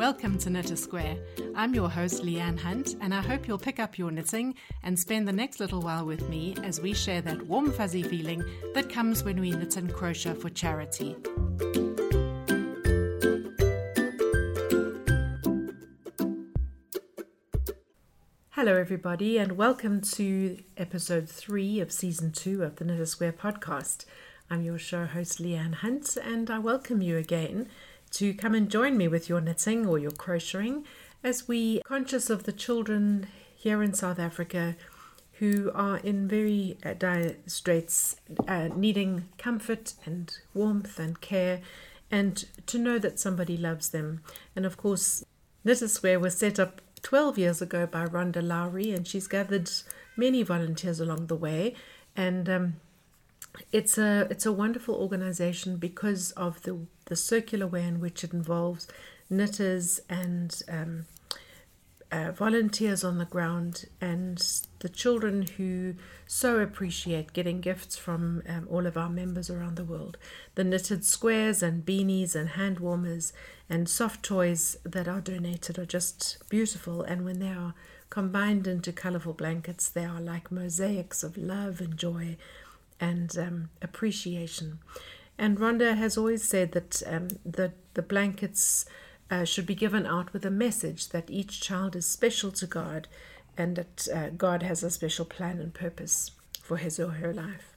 Welcome to Knit a Square. I'm your host, Leanne Hunt, and I hope you'll pick up your knitting and spend the next little while with me as we share that warm, fuzzy feeling that comes when we knit and crochet for charity. Hello, everybody, and welcome to episode three of season two of the Knit a Square podcast. I'm your show host, Leanne Hunt, and I welcome you again to come and join me with your knitting or your crocheting as we conscious of the children here in South Africa who are in very uh, dire straits, uh, needing comfort and warmth and care, and to know that somebody loves them. And of course, Knit a Square was set up 12 years ago by Rhonda Lowry, and she's gathered many volunteers along the way. And um, it's a it's a wonderful organization because of the the circular way in which it involves knitters and um, uh, volunteers on the ground and the children who so appreciate getting gifts from um, all of our members around the world. The knitted squares and beanies and hand warmers and soft toys that are donated are just beautiful, and when they are combined into colorful blankets, they are like mosaics of love and joy and um, appreciation. And Rhonda has always said that um, the, the blankets uh, should be given out with a message that each child is special to God and that uh, God has a special plan and purpose for his or her life.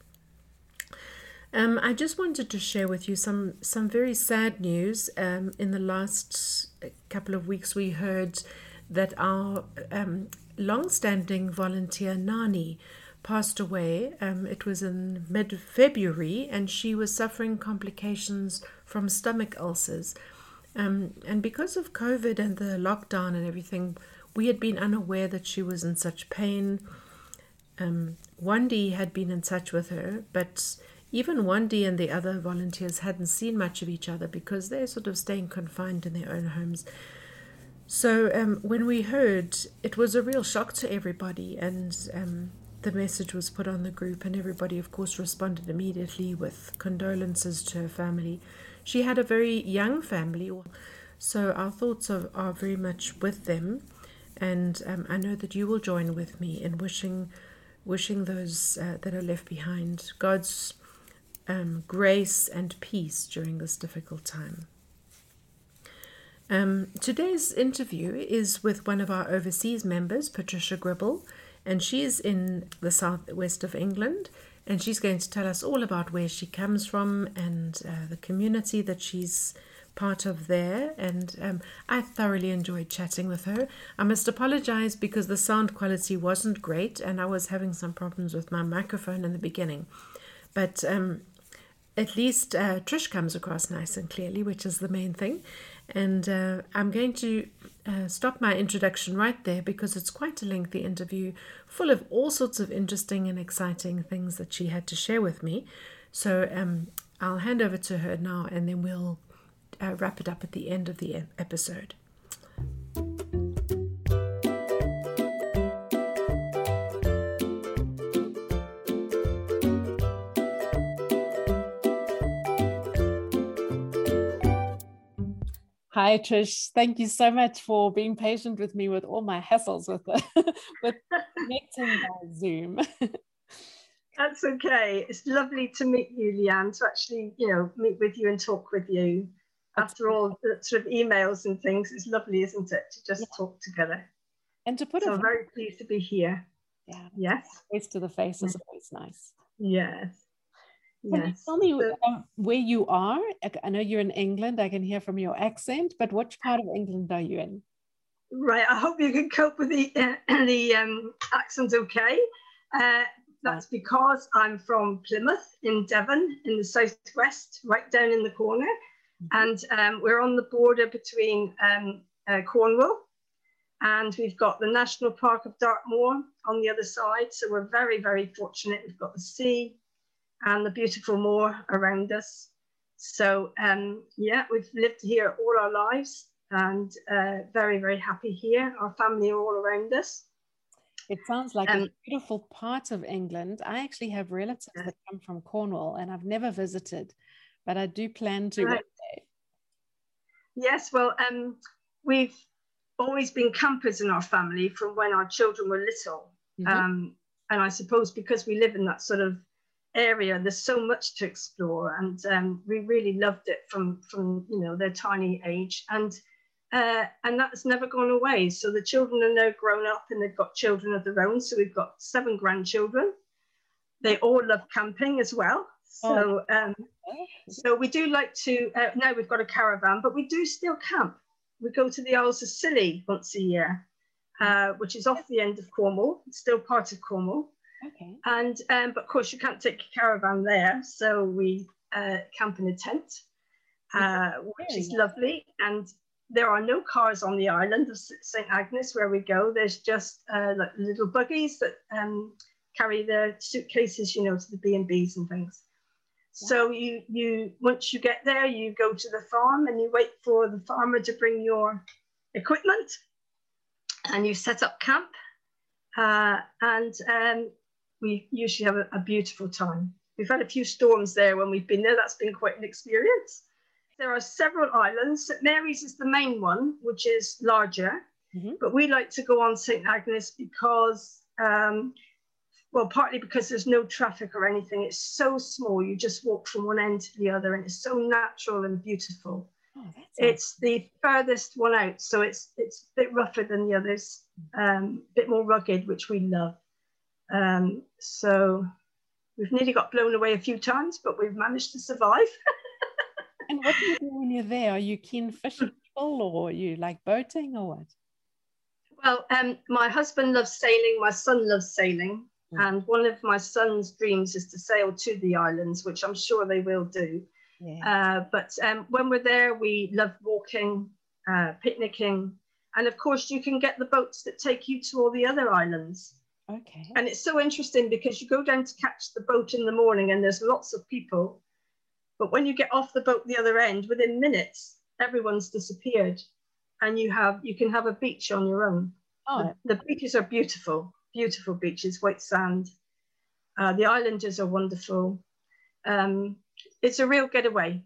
Um, I just wanted to share with you some, some very sad news. Um, in the last couple of weeks, we heard that our um, long standing volunteer, Nani, passed away. Um, it was in mid February, and she was suffering complications from stomach ulcers. Um, and because of COVID and the lockdown and everything, we had been unaware that she was in such pain. Um, Wendy had been in touch with her, but even Wendy and the other volunteers hadn't seen much of each other because they're sort of staying confined in their own homes. So um, when we heard, it was a real shock to everybody, and um, the message was put on the group, and everybody, of course, responded immediately with condolences to her family. She had a very young family, so our thoughts are, are very much with them. And um, I know that you will join with me in wishing, wishing those uh, that are left behind God's um, grace and peace during this difficult time. Um, today's interview is with one of our overseas members, Patricia Gribble and she's in the southwest of England. And she's going to tell us all about where she comes from and uh, the community that she's part of there. And um, I thoroughly enjoyed chatting with her. I must apologize because the sound quality wasn't great and I was having some problems with my microphone in the beginning. But um, at least uh, Trish comes across nice and clearly, which is the main thing. And uh, I'm going to uh, stop my introduction right there because it's quite a lengthy interview full of all sorts of interesting and exciting things that she had to share with me. So um, I'll hand over to her now and then we'll uh, wrap it up at the end of the episode. Hi, Trish. Thank you so much for being patient with me with all my hassles with the, with connecting by Zoom. That's okay. It's lovely to meet you, Leanne, to actually, you know, meet with you and talk with you. After all the sort of emails and things, it's lovely, isn't it, to just yeah. talk together. And to put so I'm very pleased to be here. Yeah. Yes. Face to the face is always nice. Yes. Can yes. tell me um, where you are? I know you're in England. I can hear from your accent, but which part of England are you in? Right. I hope you can cope with the uh, the um, accent. Okay. Uh, that's because I'm from Plymouth in Devon, in the southwest, right down in the corner, mm-hmm. and um, we're on the border between um, uh, Cornwall, and we've got the National Park of Dartmoor on the other side. So we're very, very fortunate. We've got the sea and the beautiful moor around us. So um, yeah, we've lived here all our lives and uh, very, very happy here. Our family are all around us. It sounds like um, a beautiful part of England. I actually have relatives yeah. that come from Cornwall and I've never visited, but I do plan to right. Yes, well, um, we've always been campers in our family from when our children were little. Mm-hmm. Um, and I suppose because we live in that sort of area, there's so much to explore, and um, we really loved it from from you know their tiny age, and uh, and that's never gone away. So the children are now grown up and they've got children of their own. So we've got seven grandchildren. They all love camping as well. So oh. um, so we do like to uh, now we've got a caravan, but we do still camp. We go to the Isles of Scilly once a year, uh, which is off the end of Cornwall. It's still part of Cornwall. Okay. And um, but of course you can't take a caravan there, so we uh, camp in a tent, uh, which is lovely. And there are no cars on the island of St Agnes where we go. There's just uh, like little buggies that um, carry the suitcases, you know, to the B and B's and things. So you you once you get there, you go to the farm and you wait for the farmer to bring your equipment, and you set up camp. Uh, and um, we usually have a, a, beautiful time. We've had a few storms there when we've been there. That's been quite an experience. There are several islands. St Mary's is the main one, which is larger. Mm-hmm. But we like to go on St Agnes because, um, well, partly because there's no traffic or anything. It's so small. You just walk from one end to the other, and it's so natural and beautiful. Oh, it's the furthest one out, so it's it's a bit rougher than the others, um, a bit more rugged, which we love. Um, so we've nearly got blown away a few times, but we've managed to survive. and what do you do when you're there? Are you keen fishing people or you like boating or what? Well, um, my husband loves sailing, my son loves sailing. Mm. And one of my son's dreams is to sail to the islands, which I'm sure they will do. Yeah. Uh, but um, when we're there, we love walking, uh, picnicking. And of course, you can get the boats that take you to all the other islands. Okay. And it's so interesting because you go down to catch the boat in the morning and there's lots of people. But when you get off the boat the other end, within minutes, everyone's disappeared. And you have you can have a beach on your own. Oh. The, the beaches are beautiful, beautiful beaches, white sand. Uh, the islanders are wonderful. Um, it's a real getaway,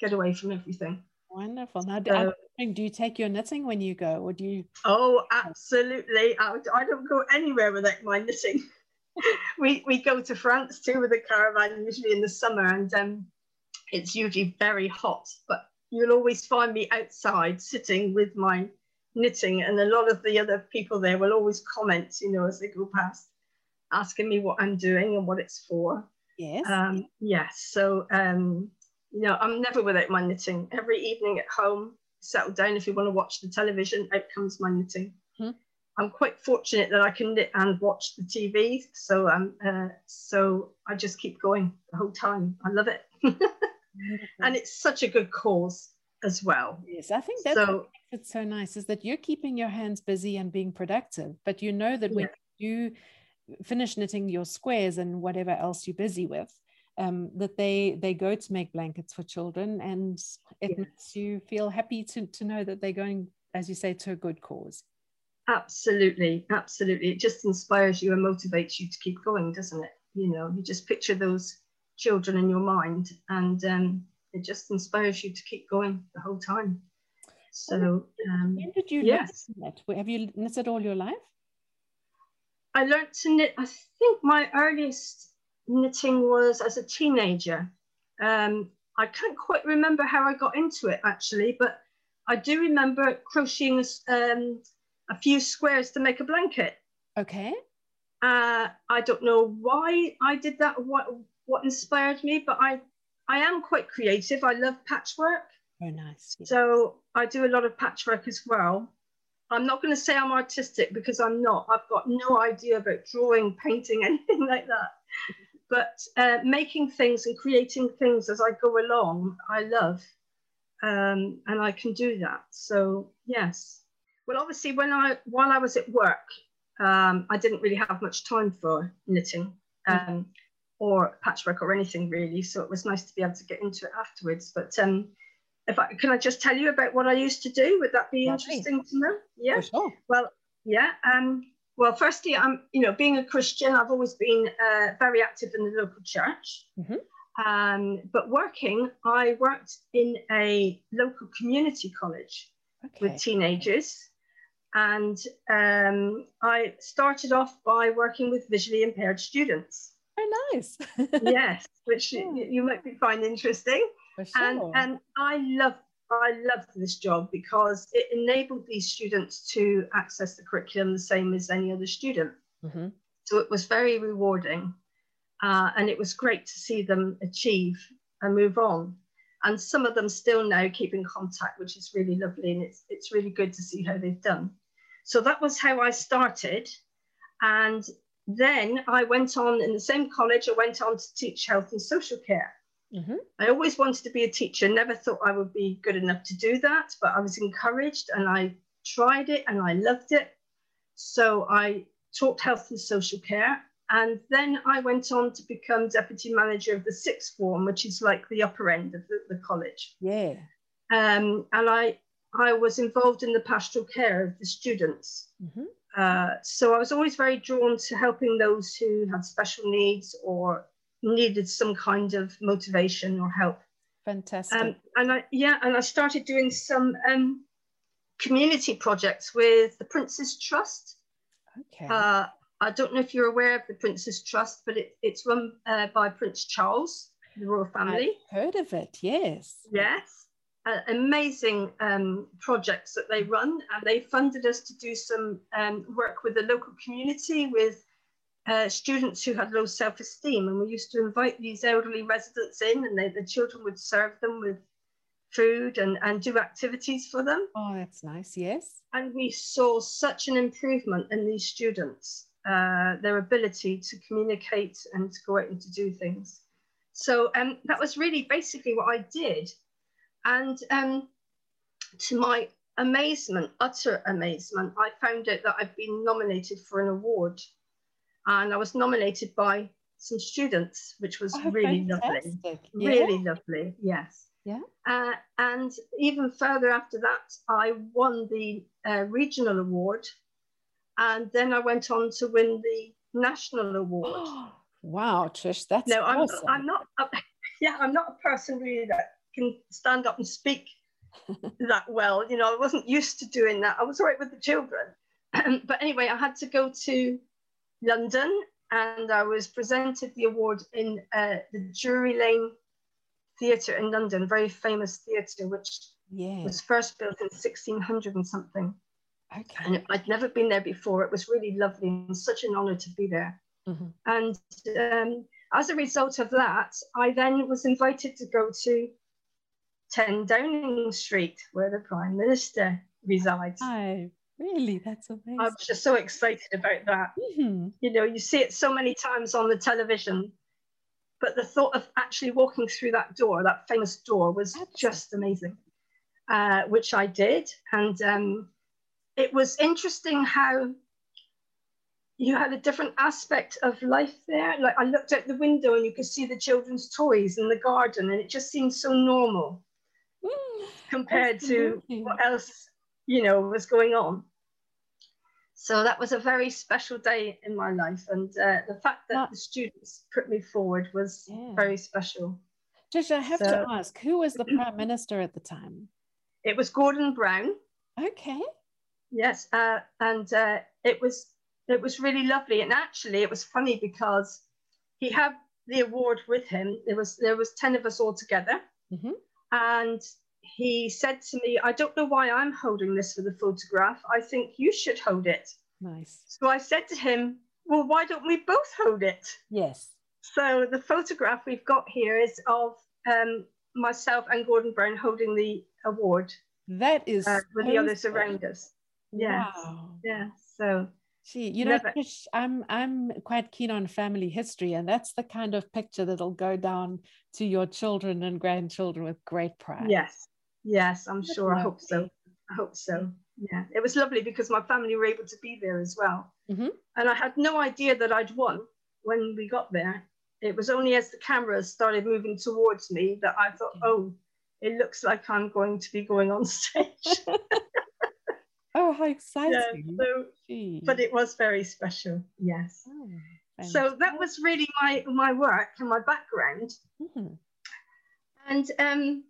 get away from everything. Wonderful. Now, so, do you take your knitting when you go, or do you? Oh, absolutely. I, I don't go anywhere without my knitting. we we go to France too with a caravan, usually in the summer, and um, it's usually very hot. But you'll always find me outside sitting with my knitting, and a lot of the other people there will always comment, you know, as they go past, asking me what I'm doing and what it's for. Yes. Um, yes. So um, you know, I'm never without my knitting. Every evening at home, settle down if you want to watch the television, out comes my knitting. Hmm. I'm quite fortunate that I can knit and watch the TV, so um, uh, so I just keep going the whole time. I love it, and it's such a good cause as well. Yes, I think that's so, it's so nice is that you're keeping your hands busy and being productive, but you know that when yeah. you finish knitting your squares and whatever else you're busy with, um, that they they go to make blankets for children, and it yeah. makes you feel happy to to know that they're going, as you say, to a good cause. Absolutely, absolutely. It just inspires you and motivates you to keep going, doesn't it? You know, you just picture those children in your mind, and um, it just inspires you to keep going the whole time. So, um, when did you yes. knit? Have you knitted all your life? I learned to knit. I think my earliest knitting was as a teenager. Um, I can't quite remember how I got into it actually, but I do remember crocheting um, a few squares to make a blanket. Okay. Uh, I don't know why I did that, what what inspired me, but I I am quite creative. I love patchwork. Oh, nice. Yeah. So I do a lot of patchwork as well. I'm not going to say I'm artistic because I'm not. I've got no idea about drawing, painting, anything like that but uh, making things and creating things as I go along, I love, um, and I can do that. So yes. Well, obviously, when I while I was at work, um, I didn't really have much time for knitting um, or patchwork or anything really. So it was nice to be able to get into it afterwards. But um, if I can, I just tell you about what I used to do. Would that be interesting to know? Yeah. Sure. Well, yeah. Um, well, firstly, I'm, you know, being a Christian, I've always been uh, very active in the local church. Mm-hmm. Um, but working, I worked in a local community college. okay. with teenagers. And um, I started off by working with visually impaired students. Oh, nice. yes, which yeah. you, you, might find interesting. Sure. And, and I love I loved this job because it enabled these students to access the curriculum the same as any other student. Mm-hmm. So it was very rewarding. Uh, and it was great to see them achieve and move on. And some of them still now keep in contact, which is really lovely. And it's, it's really good to see how they've done. So that was how I started. And then I went on in the same college, I went on to teach health and social care. Mm-hmm. I always wanted to be a teacher, never thought I would be good enough to do that, but I was encouraged and I tried it and I loved it. So I taught health and social care. And then I went on to become deputy manager of the sixth form, which is like the upper end of the, the college. Yeah. Um, and I, I was involved in the pastoral care of the students. Mm-hmm. Uh, so I was always very drawn to helping those who had special needs or needed some kind of motivation or help. Fantastic. Um, and I, yeah, and I started doing some um, community projects with the Prince's Trust. Okay. Uh, I don't know if you're aware of the Prince's Trust, but it, it's run uh, by Prince Charles, the royal family. I've heard of it, yes. Yes. Uh, amazing um, projects that they run, and they funded us to do some um, work with the local community with uh, students who had low self-esteem and we used to invite these elderly residents in and they, the children would serve them with food and, and do activities for them. Oh, that's nice, yes. And we saw such an improvement in these students, uh, their ability to communicate and to go out and to do things. So um, that was really basically what I did. And um, to my amazement, utter amazement, I found out that I'd been nominated for an award and I was nominated by some students, which was oh, really fantastic. lovely. Yeah. Really lovely, yes. Yeah. Uh, and even further after that, I won the uh, regional award, and then I went on to win the national award. wow, Trish, that's no, I'm, awesome. I'm not. Uh, yeah, I'm not a person really that can stand up and speak that well. You know, I wasn't used to doing that. I was all right with the children, but anyway, I had to go to London, and I was presented the award in uh, the Drury Lane Theatre in London, very famous theatre, which yeah. was first built in 1600 and something. Okay. And I'd never been there before. It was really lovely and such an honour to be there. Mm-hmm. And um, as a result of that, I then was invited to go to 10 Downing Street, where the Prime Minister resides. Hi. Really, that's amazing. I was just so excited about that. Mm-hmm. You know, you see it so many times on the television, but the thought of actually walking through that door, that famous door, was Absolutely. just amazing, uh, which I did. And um, it was interesting how you had a different aspect of life there. Like I looked out the window and you could see the children's toys in the garden, and it just seemed so normal mm, compared to what else you know, was going on. So that was a very special day in my life. And uh, the fact that the students put me forward was yeah. very special. Trish, I have so, to ask, who was the Prime Minister at the time? It was Gordon Brown. Okay. Yes, uh, and uh, it was it was really lovely. And actually, it was funny because he had the award with him. There was there was ten of us all together, mm-hmm. and he said to me, I don't know why I'm holding this for the photograph. I think you should hold it. Nice. So I said to him, Well, why don't we both hold it? Yes. So the photograph we've got here is of um, myself and Gordon Brown holding the award. That is uh, with the others around us. Yeah. Wow. Yeah. So Gee, you know, I'm I'm quite keen on family history, and that's the kind of picture that'll go down to your children and grandchildren with great pride. Yes, Yes, I'm sure. I hope so. I hope so. Yeah, it was lovely because my family were able to be there as well. Mm-hmm. And I had no idea that I'd won when we got there. It was only as the cameras started moving towards me that I thought, oh, it looks like I'm going to be going on stage. oh, how exciting. Yeah, so, but it was very special. Yes. Oh, so that was really my, my work and my background. Mm-hmm. And um,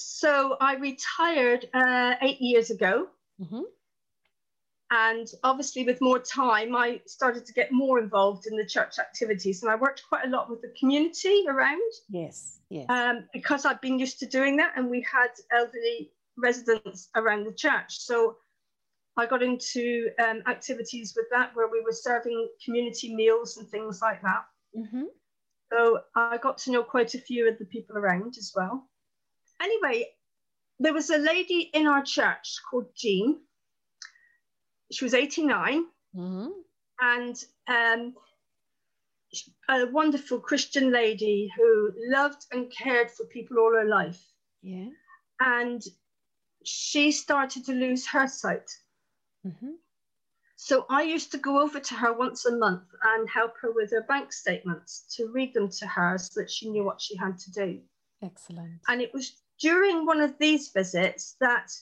so I retired uh, eight years ago. Mm-hmm. And obviously, with more time, I started to get more involved in the church activities. And I worked quite a lot with the community around. Yes, yes. Um, because I've been used to doing that. And we had elderly residents around the church. So I got into um, activities with that where we were serving community meals and things like that. Mm-hmm. So I got to know quite a few of the people around as well. Anyway, there was a lady in our church called Jean she was 89 Mm-hmm. and um, a wonderful Christian lady who loved and cared for people all her life. Yeah. And she started to lose her sight. Mm-hmm. So I used to go over to her once a month and help her with her bank statements to read them to her so that she knew what she had to do. Excellent. And it was during one of these visits that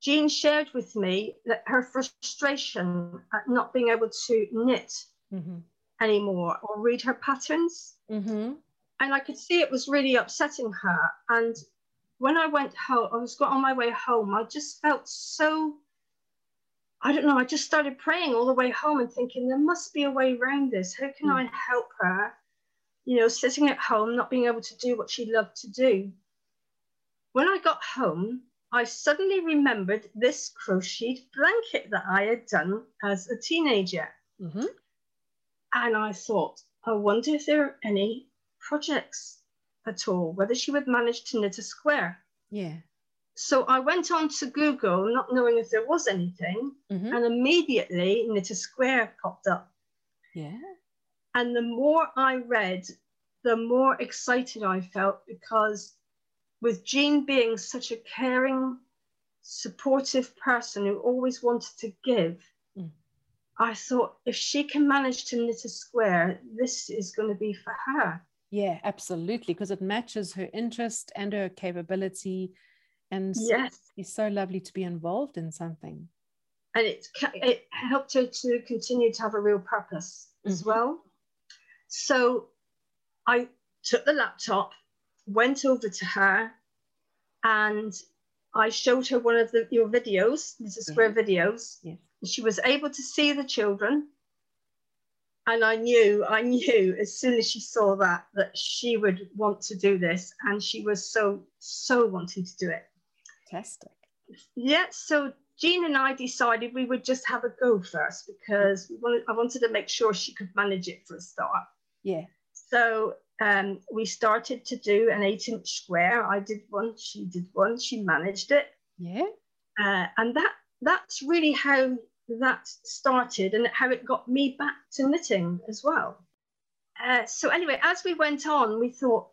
Jean shared with me that her frustration at not being able to knit Mm-hmm. anymore or read her patterns. Mm-hmm. And I could see it was really upsetting her. And when I went home, I was on my way home, I just felt so, I don't know, I just started praying all the way home and thinking there must be a way around this. How can Mm. I help her? You know, sitting at home, not being able to do what she loved to do. When I got home, I suddenly remembered this crocheted blanket that I had done as a teenager. Mm-hmm. And I thought, I wonder if there are any projects at all, whether she would manage to knit a square. Yeah. So I went on to Google, not knowing if there was anything, Mm-hmm. and immediately Knit a Square popped up. Yeah. And the more I read, the more excited I felt because with Jean being such a caring, supportive person who always wanted to give, Mm. I thought if she can manage to knit a square, this is going to be for her. Yeah, absolutely. Because it matches her interest and her capability. And Yes. it's so lovely to be involved in something. And it, it helped her to continue to have a real purpose as Mhm. well. So I took the laptop, went over to her, and I showed her one of the, your videos, Knit a Square mm-hmm. videos. Yes. She was able to see the children. And I knew, I knew as soon as she saw that, that she would want to do this. And she was so, so wanting to do it. Fantastic. Yeah, so Jean and I decided we would just have a go first because we wanted, I wanted to make sure she could manage it for a start. Yeah. So um, we started to do an eight inch square. I did one, she did one, she managed it. Yeah. Uh, and that that's really how that started and how it got me back to knitting as well. Uh, so anyway, as we went on, we thought,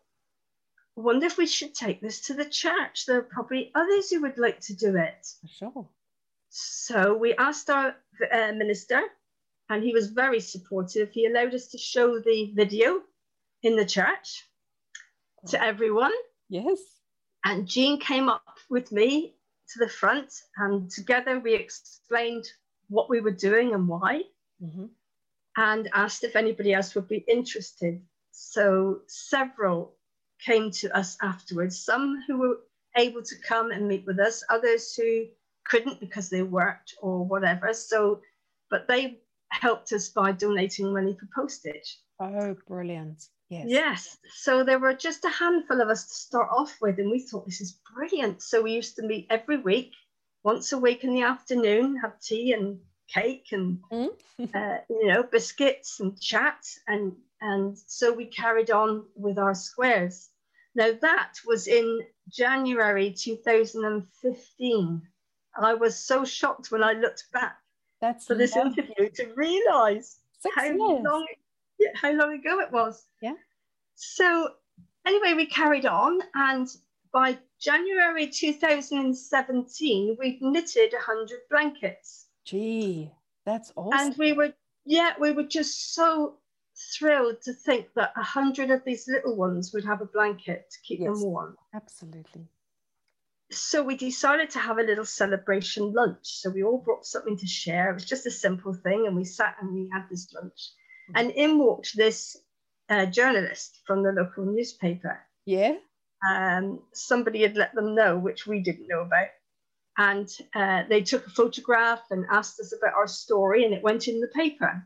I wonder if we should take this to the church. There are probably others who would like to do it. For sure. So we asked our uh, minister, and he was very supportive. He allowed us to show the video in the church to everyone. Yes. And Jean came up with me to the front, and together we explained what we were doing and why, Mm-hmm. and asked if anybody else would be interested. So several came to us afterwards, some who were able to come and meet with us, others who couldn't because they worked or whatever. So, but they helped us by donating money for postage. Oh, brilliant. Yes. Yes. So there were just a handful of us to start off with, and we thought this is brilliant. So we used to meet every week, once a week in the afternoon, have tea and cake and Mm. uh, you know biscuits and chat, and and so we carried on with our squares. Now that was in January 2015, and I was so shocked when I looked back That's for this lovely. interview to realise Six how years. long yeah, how long ago it was. Yeah. So anyway, we carried on, and by January 2017, we'd knitted 100 blankets, Gee, that's awesome. and we were yeah, we were just so thrilled to think that 100 of these little ones would have a blanket to keep Yes. them warm. Absolutely. So we decided to have a little celebration lunch. So we all brought something to share. It was just a simple thing, and we sat and we had this lunch. And in walked this uh, journalist from the local newspaper. Yeah. um, somebody had let them know, which we didn't know about. And uh, they took a photograph and asked us about our story, and it went in the paper.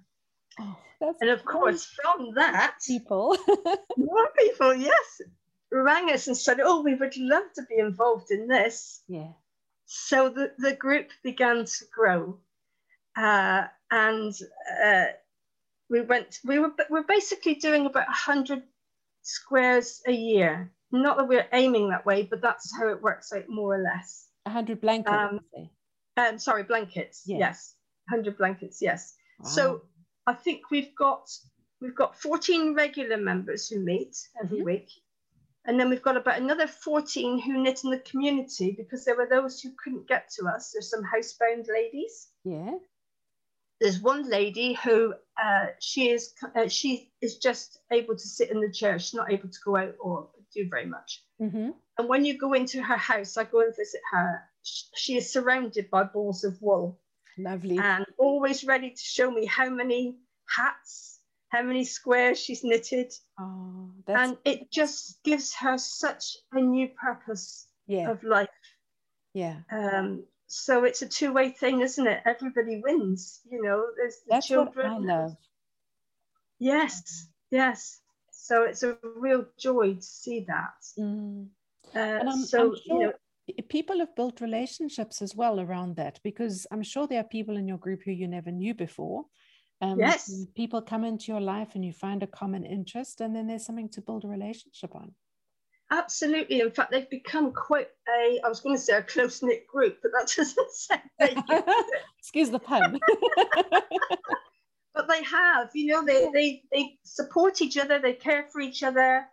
Oh, and of course, from that, people, more people, yes, rang us and said, "Oh, we would love to be involved in this." Yeah. So the, the group began to grow, uh, and uh, we went. We were we're basically doing about hundred squares a year. Not that we're aiming that way, but that's how it works out more or less. 100 blankets. Um, um, sorry, blankets. Yeah. Yes, 100 blankets. Yes. Wow. So I think we've got we've got 14 regular members who meet every Mhm. week, and then we've got about another 14 who knit in the community because there were those who couldn't get to us. There's some housebound ladies. yeah. There's one lady who uh, she is uh, she is just able to sit in the chair. She's not able to go out or do very much. Mm-hmm. And when you go into her house, I go and visit her. She is surrounded by balls of wool Lovely. and always ready to show me how many hats, how many squares she's knitted. oh, that's and it just gives her such a new purpose yeah, of life. yeah. Um, so it's a two way thing, isn't it? Everybody wins. You know, there's the That's children. what I love. Yes, yes. So it's a real joy to see that. Mm. Uh, And I'm, so, I'm you know, sure people have built relationships as well around that because I'm sure there are people in your group who you never knew before. Um, Yes. People come into your life and you find a common interest, and then there's something to build a relationship on. Absolutely. In fact, they've become quite a, I was going to say a close knit group, but that doesn't sound very. Excuse the pun. But they have, you know, they, they, they support each other, they care for each other.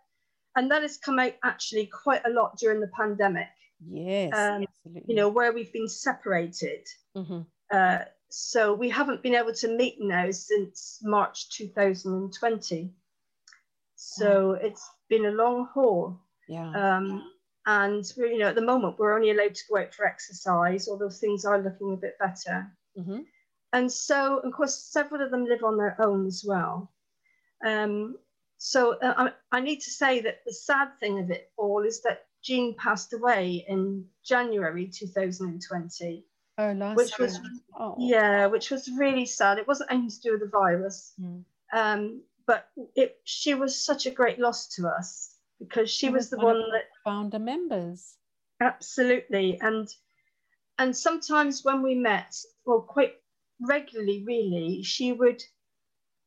And that has come out actually quite a lot during the pandemic, yes, Um, absolutely. you know, where we've been separated. Mhm. Uh, so we haven't been able to meet now since March 2020. So it's been a long haul. Yeah, Um, and you know, at the moment, we're only allowed to go out for exercise, although things are looking a bit better. Mhm. And so, of course, several of them live on their own as well. Um, so uh, I, I need to say that the sad thing of it all is that Jean passed away in January 2020, oh, last which was oh, yeah, which was really sad. It wasn't anything to do with the virus, Mm. um, but it she was such a great loss to us because she She was was the one one that founder members. Absolutely. And and sometimes when we met, well, quite regularly, really, she would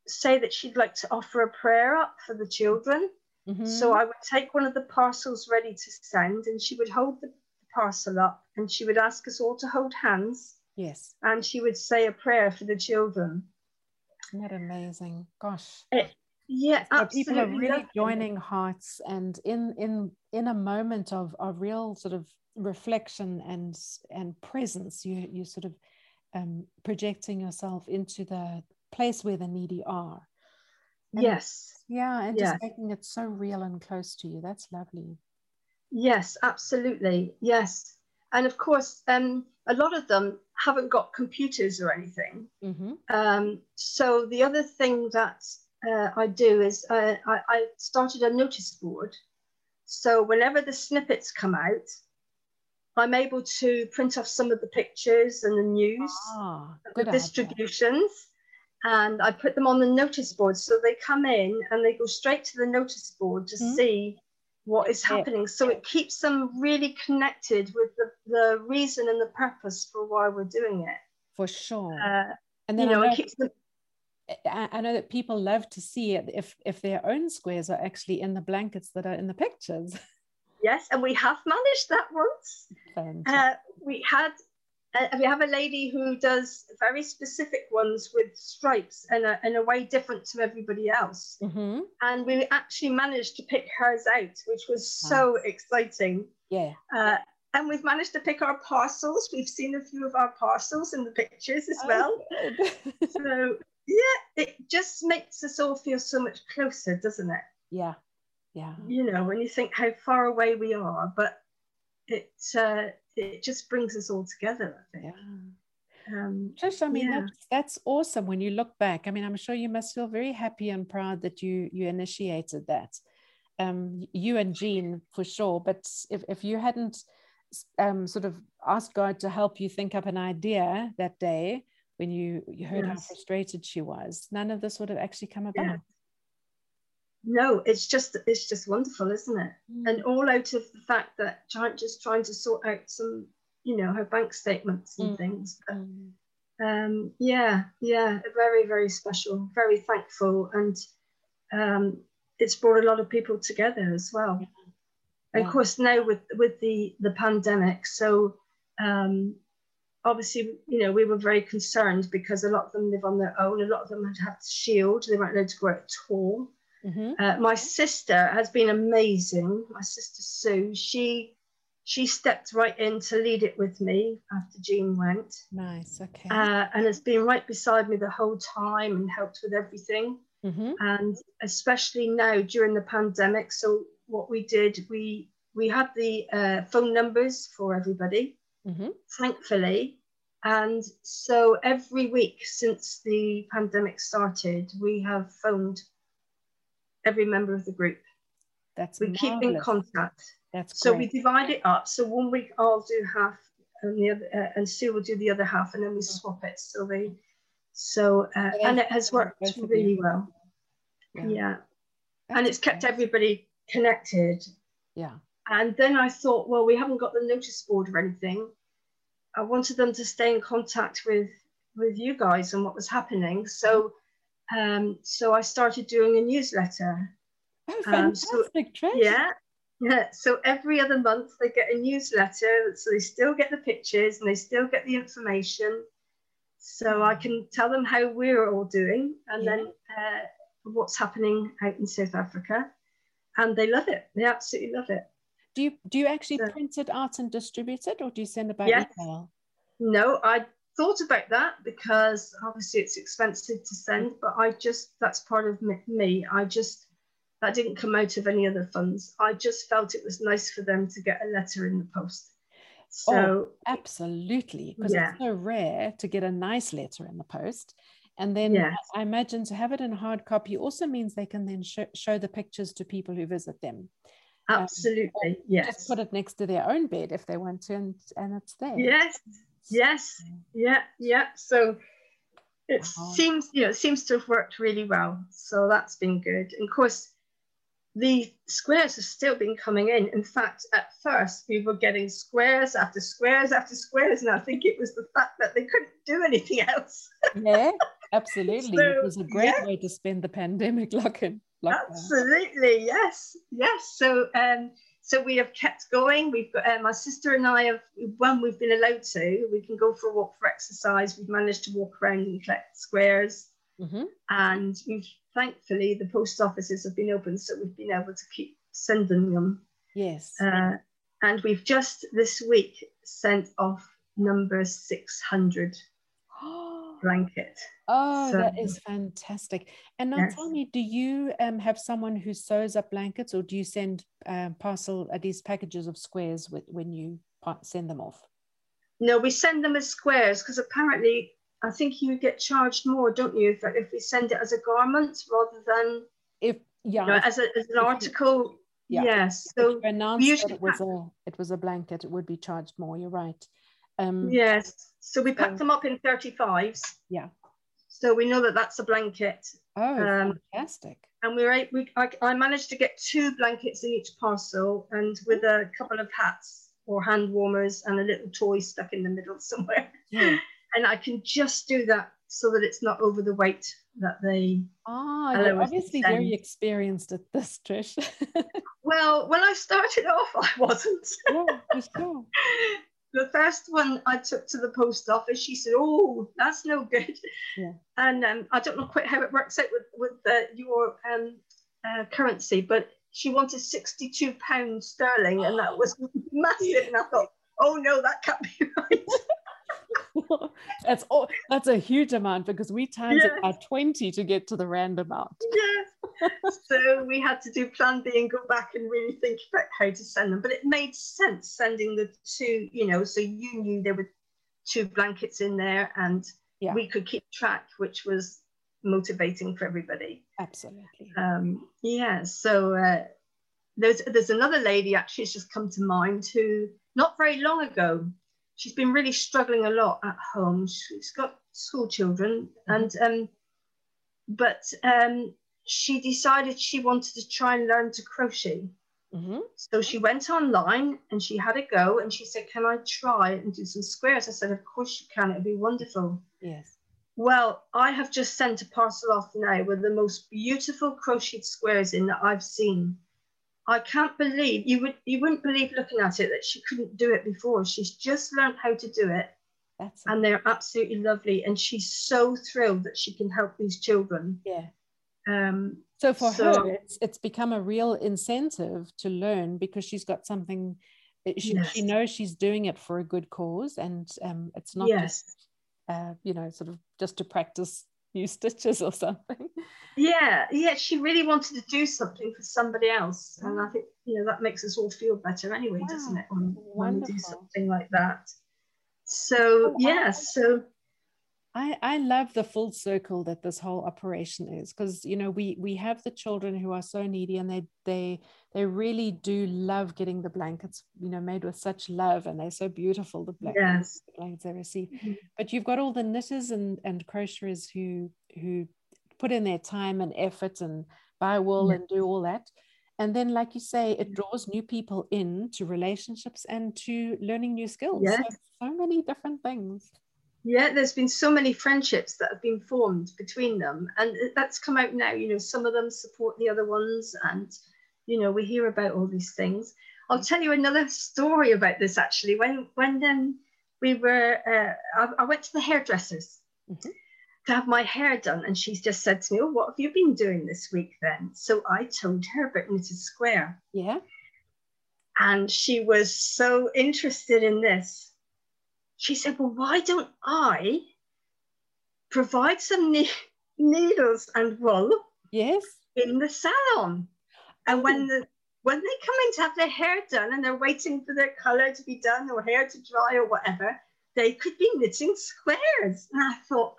say that she'd like to offer a prayer up for the children. Mhm. So I would take one of the parcels ready to send, and she would hold the parcel up and she would ask us all to hold hands yes, and she would say a prayer for the children. isn't that amazing? Gosh. Yeah, So people are really joining hearts and in in in a moment of of real sort of reflection and and presence you you sort of um, projecting yourself into the place where the needy are And- Yes. yeah and Yes. just making it so real and close to you that's lovely Yes, absolutely. Yes. And of course, um, a lot of them haven't got computers or anything. mm-hmm. Um, so the other thing that uh, I do is uh, I, I started a notice board. So whenever the snippets come out, I'm able to print off some of the pictures and the news, ah, the idea. distributions, and I put them on the notice board. So they come in and they go straight to the notice board to Mhm. see what is happening. So it keeps them really connected with the, the reason and the purpose for why we're doing it. for sure Uh, and you then know, I, it keeps them I know that people love to see if if their own squares are actually in the blankets that are in the pictures Yes, and we have managed that once. Uh, we had, uh, we have a lady who does very specific ones with stripes and a, in a way different to everybody else. Mhm. And we actually managed to pick hers out, which was so exciting. yeah Uh, and we've managed to pick our parcels. We've seen a few of our parcels in the pictures as Oh, well. So, yeah, it just makes us all feel so much closer, doesn't it? yeah yeah you know, when you think how far away we are, but it uh, it just brings us all together. I think. yeah Um, Trish, I mean, Yeah. that's, that's awesome when you look back. I mean, I'm sure you must feel very happy and proud that you you initiated that. um, you and Jean for sure. But if, if you hadn't um, sort of asked God to help you think up an idea that day when you, you heard yes. how frustrated she was, none of this would have actually come about. Yeah. No, it's just it's just wonderful, isn't it? Mm. And all out of the fact that Jean just trying to sort out some, you know, her bank statements and mm. things. But, mm. um, yeah, yeah, very very special, very thankful, and um, it's brought a lot of people together as well. Yeah. And of course, now with with the the pandemic, so um, obviously, you know, we were very concerned because a lot of them live on their own. A lot of them had had shield; they weren't allowed to go out at all. Mm-hmm. Uh, my sister has been amazing. My sister Sue, she she stepped right in to lead it with me after Jean went. Nice, okay. Uh, and has been right beside me the whole time and helped with everything. Mm-hmm. And especially now during the pandemic. So what we did, we we had the uh, phone numbers for everybody, mm-hmm. thankfully. And so every week since the pandemic started, we have phoned every member of the group. That's we marvelous. keep in contact. That's so great. we divide it up. So one week I'll do half, and the other, uh, and Sue will do the other half, and then we swap it. So they, so uh, and it has worked really well. Yeah, yeah. and it's kept everybody connected. Yeah. And then I thought, well, we haven't got the notice board or anything. I wanted them to stay in contact with with you guys and what was happening. So um, so I started doing a newsletter. Oh, fantastic, um, so, Yeah, yeah. So every other month they get a newsletter. So they still get the pictures and they still get the information. So I can tell them how we're all doing and yeah. then uh, what's happening out in South Africa. And they love it. They absolutely love it. Do you do you actually so, print it out and distribute it, or do you send it by yes. email? No, I thought about that because obviously it's expensive to send, but I just, that's part of me. I just, that didn't come out of any other funds. I just felt it was nice for them to get a letter in the post. Oh, so, oh, absolutely. Because yeah. it's so rare to get a nice letter in the post. And then yes. I imagine to have it in hard copy also means they can then show, show the pictures to people who visit them. Absolutely, um, yes. Just put it next to their own bed if they want to, and, and it's there. Yes, Yes, yeah, yeah. So it seems, you know, it seems to have worked really well. So that's been good. And of course, the squares have still been coming in. In fact, at first we were getting squares after squares after squares, and I think it was the fact that they couldn't do anything else. yeah, absolutely. So, it was a great yeah. way to spend the pandemic lock-in. Absolutely, yes, yes. So um, so we have kept going. We've got uh, my sister and I have when we've been allowed to. We can go for a walk for exercise. We've managed to walk around and collect squares, mm-hmm. and we've thankfully the post offices have been open, so we've been able to keep sending them. Yes. Uh, and we've just this week sent off number six hundred. blanket. Oh, so, that is fantastic. And now yes. tell me, do you um, have someone who sews up blankets or do you send um, parcel uh, these packages of squares with, when you send them off? No, we send them as squares because apparently I think you get charged more, don't you, if, if we send it as a garment rather than if yeah you know, as, a, as an article. You, yeah. Yes. So if announced that it was a it was a blanket, it would be charged more. You're right. Um, yes. So we packed them up in 35s. Yeah. So we know that that's a blanket. Oh, um, fantastic. And we were we, I, I, managed to get two blankets in each parcel and with a couple of hats or hand warmers and a little toy stuck in the middle somewhere. Yeah. and I can just do that so that it's not over the weight that they. Ah, you're obviously very experienced at this, Trish. well, when I started off, I wasn't. yeah, sure the first one I took to the post office, she said, "Oh, that's no good." Yeah. And um, I don't know quite how it works out with with uh, your um, uh, currency, but she wanted sixty-two pounds sterling, and that was massive. And I thought, "Oh no, that can't be right." that's all that's a huge amount because we times yes. it by 20 to get to the rand amount yes so we had to do plan b and go back and really think about how to send them but it made sense sending the two you know so you knew there were two blankets in there and yeah. we could keep track which was motivating for everybody absolutely um yeah so uh there's there's another lady actually has just come to mind who not very long ago she's been really struggling a lot at home. She's got school children, mm-hmm. and um, but um, she decided she wanted to try and learn to crochet. Mm-hmm. So she went online and she had a go and she said, Can I try and do some squares? I said, Of course you can, it'd be wonderful. Yes. Well, I have just sent a parcel off now with the most beautiful crocheted squares in that I've seen. I can't believe you would you wouldn't believe looking at it that she couldn't do it before. She's just learned how to do it. That's and they're absolutely lovely. And she's so thrilled that she can help these children. Yeah. Um, so for so, her, it's it's become a real incentive to learn because she's got something. She, yes. she knows she's doing it for a good cause, and um, it's not yes. just uh, you know sort of just to practice new stitches or something. Yeah, yeah, she really wanted to do something for somebody else, and I think you know that makes us all feel better anyway, wow. doesn't it? When, when we do something like that. So oh, yeah, so I, I love the full circle that this whole operation is because you know we we have the children who are so needy and they they they really do love getting the blankets you know made with such love and they're so beautiful the blankets, yes. the blankets they receive mm-hmm. but you've got all the knitters and and crocheters who who put in their time and effort and buy wool yeah. and do all that and then like you say it mm-hmm. draws new people in to relationships and to learning new skills yes. so, so many different things yeah, there's been so many friendships that have been formed between them, and that's come out now. You know, some of them support the other ones, and you know, we hear about all these things. I'll tell you another story about this actually. When when um, we were, uh, I, I, went to the hairdressers mm-hmm. to have my hair done, and she just said to me, "Oh, what have you been doing this week then?" So I told her about Knit-a-Square. Yeah. And she was so interested in this she said, Well, why don't I provide some ne- needles and wool yes. in the salon? And oh. when the when they come in to have their hair done and they're waiting for their color to be done or hair to dry or whatever, they could be knitting squares. And I thought,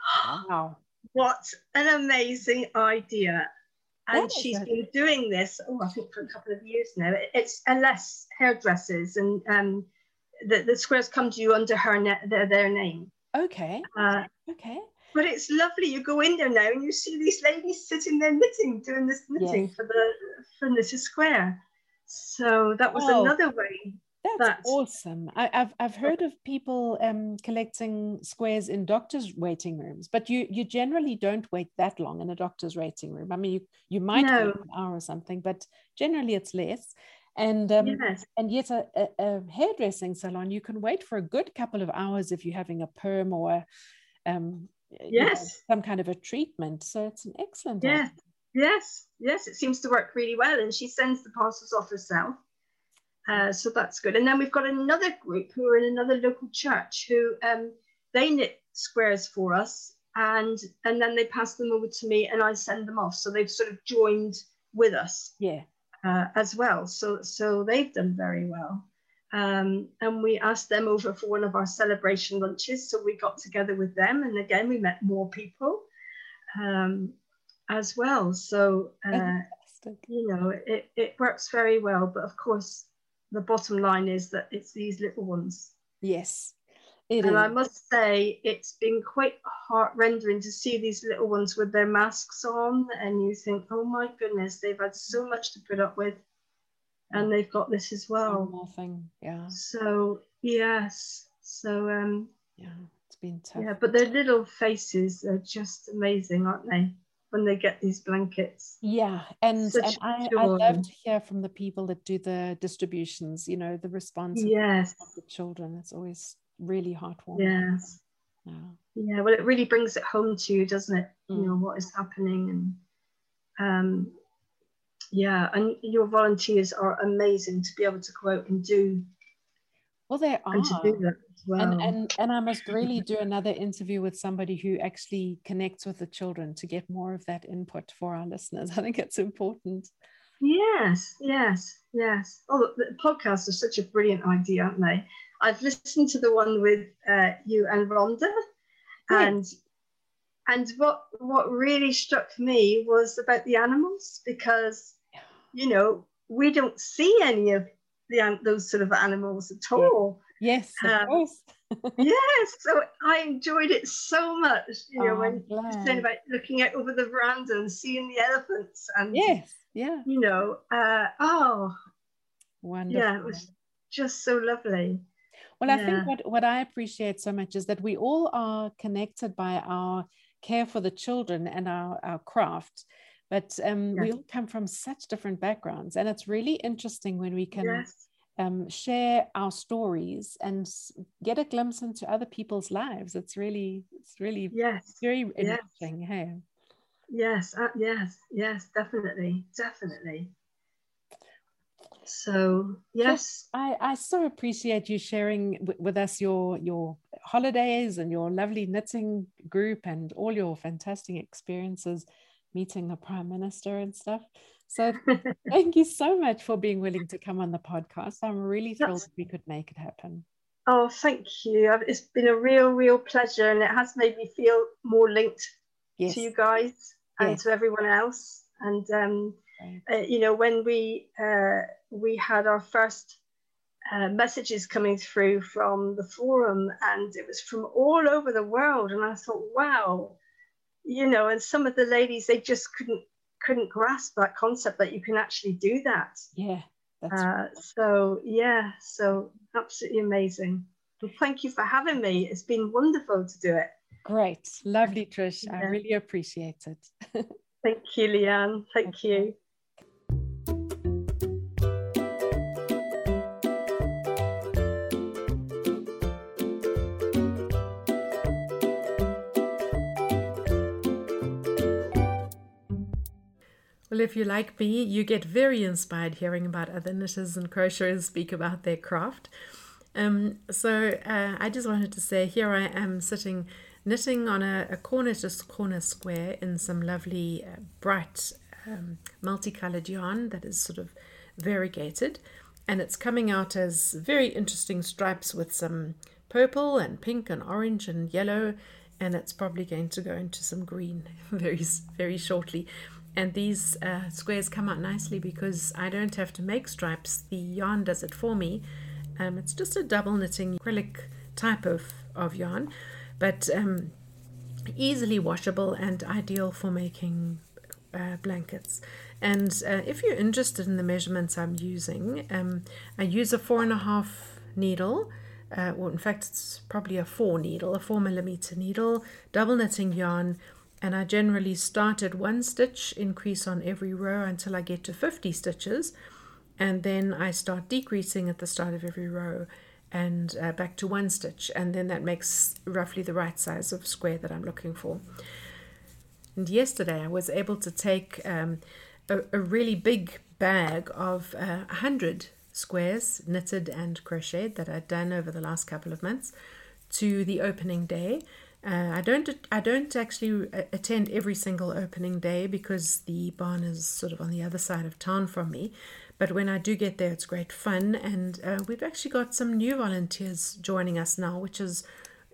wow, what an amazing idea. And she's been doing this, oh, I think for a couple of years now. It's LS hairdressers and um, the, the squares come to you under her ne- their, their name. Okay. Uh, okay. But it's lovely. You go in there now and you see these ladies sitting there knitting, doing this knitting yes. for the for Knit-a-Square. So that was oh, another way. That's, that's awesome. I, have I've heard of people um, collecting squares in doctors' waiting rooms, but you you generally don't wait that long in a doctor's waiting room. I mean, you you might no. wait an hour or something, but generally it's less. And um, yes. and yet a, a, a, hairdressing salon, you can wait for a good couple of hours if you're having a perm or um, yes, know, some kind of a treatment. So it's an excellent. Yeah. Yes, yes, it seems to work really well, and she sends the parcels off herself. Uh, so that's good. And then we've got another group who are in another local church who um, they knit squares for us, and and then they pass them over to me, and I send them off. So they've sort of joined with us. Yeah uh, as well. So, so they've done very well. Um, and we asked them over for one of our celebration lunches. So we got together with them, and again we met more people um, as well. So uh, you know it, it works very well. But of course, the bottom line is that it's these little ones. Yes, it and is. I must say, it's been quite heart rendering to see these little ones with their masks on, and you think, oh my goodness, they've had so much to put up with, and they've got this as well. Nothing, yeah. So yes, so um, yeah, it's been tough. Yeah, but their little faces are just amazing, aren't they? when they get these blankets. Yeah, and, and I, I love to hear from the people that do the distributions, you know, the response yes. of the children. It's always really heartwarming. Yes. Yeah. yeah. Well, it really brings it home to you, doesn't it? Mm. You know what is happening, and um, yeah, and your volunteers are amazing to be able to go out and do. Well, they are. And to do that as well. And, and and I must really do another interview with somebody who actually connects with the children to get more of that input for our listeners. I think it's important. Yes, yes, yes. Oh, the podcasts are such a brilliant idea, aren't they? I've listened to the one with uh, you and Rhonda, and and what what really struck me was about the animals because you know we don't see any of the those sort of animals at all. Yes, um, course. yes, so I enjoyed it so much. You know, oh, when you saying about looking out over the veranda and seeing the elephants, and yes, yeah, you know, uh, oh, wonderful. Yeah, it was just so lovely. Well, I think what, what I appreciate so much is that we all are connected by our care for the children and our, our craft, but um, we all come from such different backgrounds. And it's really interesting when we can yes. um, share our stories and get a glimpse into other people's lives. It's really, it's really yes. very interesting. Yes. Hey. Yes, uh, yes, yes, definitely, definitely. So yes, I, I so appreciate you sharing w- with us your your holidays and your lovely knitting group and all your fantastic experiences meeting the prime minister and stuff. So thank you so much for being willing to come on the podcast. I'm really thrilled That's... we could make it happen. Oh, thank you. It's been a real, real pleasure, and it has made me feel more linked yes. to you guys and yes. to everyone else. And um, uh, you know, when we uh, we had our first uh, messages coming through from the forum, and it was from all over the world, and I thought, wow, you know, and some of the ladies they just couldn't couldn't grasp that concept that you can actually do that. Yeah. Uh, so yeah, so absolutely amazing. Well, thank you for having me. It's been wonderful to do it. Great, lovely, Trish. Yeah. I really appreciate it. thank you, Leanne. Thank you. Well, if you like me, you get very inspired hearing about other knitters and crocheters speak about their craft. Um, so uh, I just wanted to say here I am sitting knitting on a, a corner to corner square in some lovely uh, bright um, multicolored yarn that is sort of variegated. And it's coming out as very interesting stripes with some purple and pink and orange and yellow. And it's probably going to go into some green very very shortly and these uh, squares come out nicely because I don't have to make stripes. The yarn does it for me. Um, it's just a double knitting acrylic type of, of yarn but um, easily washable and ideal for making uh, blankets. And uh, if you're interested in the measurements I'm using um, I use a four and a half needle uh, well in fact it's probably a four needle a four millimeter needle double knitting yarn and I generally start at one stitch, increase on every row until I get to 50 stitches, and then I start decreasing at the start of every row and uh, back to one stitch, and then that makes roughly the right size of square that I'm looking for. And yesterday I was able to take um, a, a, really big bag of uh, 100 squares knitted and crocheted that I'd done over the last couple of months to the opening day uh, I don't I don't actually uh, attend every single opening day because the barn is sort of on the other side of town from me. But when I do get there, it's great fun, and uh, we've actually got some new volunteers joining us now, which is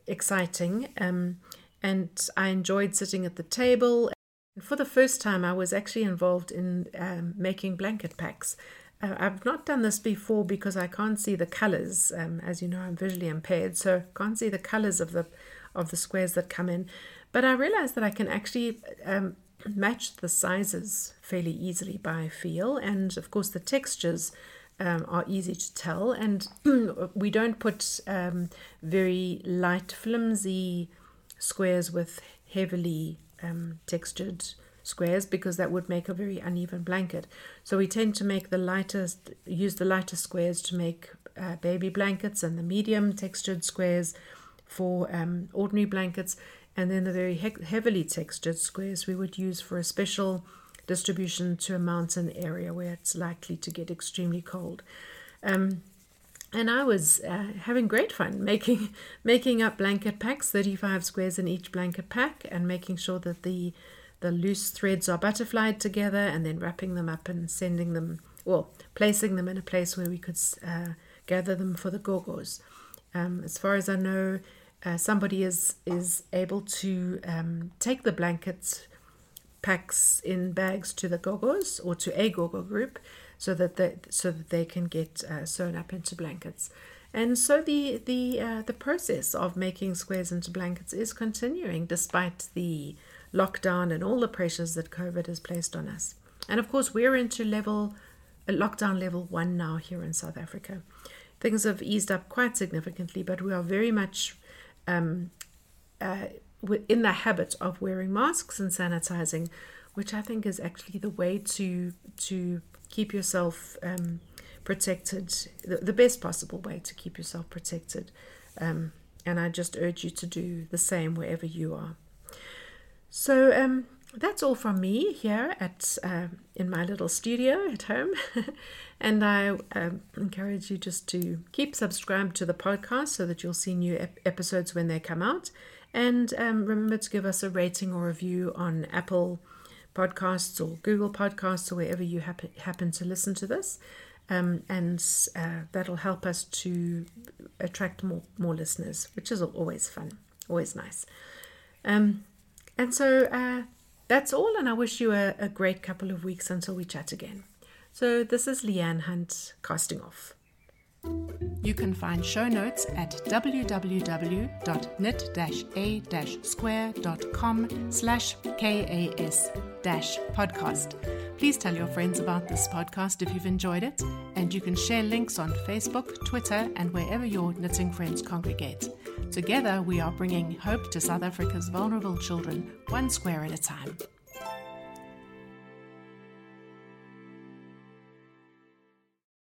exciting. Um, and I enjoyed sitting at the table. And For the first time, I was actually involved in um, making blanket packs. Uh, I've not done this before because I can't see the colors. Um, as you know, I'm visually impaired, so can't see the colors of the of the squares that come in. But I realized that I can actually um, match the sizes fairly easily by feel, and of course the textures um, are easy to tell. And we don't put um, very light, flimsy squares with heavily um, textured squares because that would make a very uneven blanket. So we tend to make the lightest, use the lighter squares to make uh, baby blankets, and the medium textured squares for um, ordinary blankets, and then the very he- heavily textured squares we would use for a special distribution to a mountain area where it's likely to get extremely cold. Um, and I was uh, having great fun making making up blanket packs, 35 squares in each blanket pack, and making sure that the the loose threads are butterflied together, and then wrapping them up and sending them, well, placing them in a place where we could uh, gather them for the gogos. Um, as far as I know, uh, somebody is is able to um, take the blankets packs in bags to the gogos or to a gogo group so that they, so that they can get uh, sewn up into blankets. And so the the uh, the process of making squares into blankets is continuing despite the lockdown and all the pressures that COVID has placed on us. And of course, we're into level uh, lockdown level one now here in South Africa. Things have eased up quite significantly, but we are very much um, uh, in the habit of wearing masks and sanitizing, which I think is actually the way to to keep yourself um, protected, the, the, best possible way to keep yourself protected. Um, and I just urge you to do the same wherever you are. So um, that's all from me here at uh, in my little studio at home, and I um, encourage you just to keep subscribed to the podcast so that you'll see new ep- episodes when they come out. And um, remember to give us a rating or review on Apple Podcasts or Google Podcasts or wherever you happen, happen to listen to this. Um, and uh, that'll help us to attract more, more listeners, which is always fun, always nice. Um, and so uh, that's all, and I wish you a, a great couple of weeks until we chat again. So, this is Leanne Hunt casting off. You can find show notes at www.knit-a-square.com slash kas-podcast. Please tell your friends about this podcast if you've enjoyed it, and you can share links on Facebook, Twitter, and wherever your knitting friends congregate. Together, we are bringing hope to South Africa's vulnerable children, one square at a time.